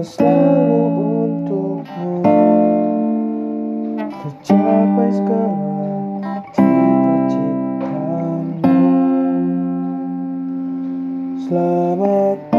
selalu untukmu. Tercapai segala cita-citamu. Selamat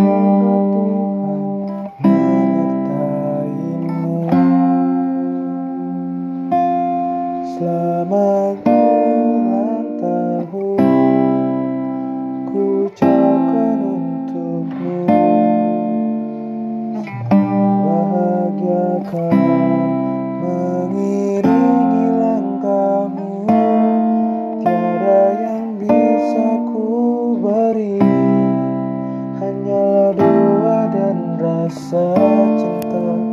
Tuhan menyertaimu. Selamat rasa cinta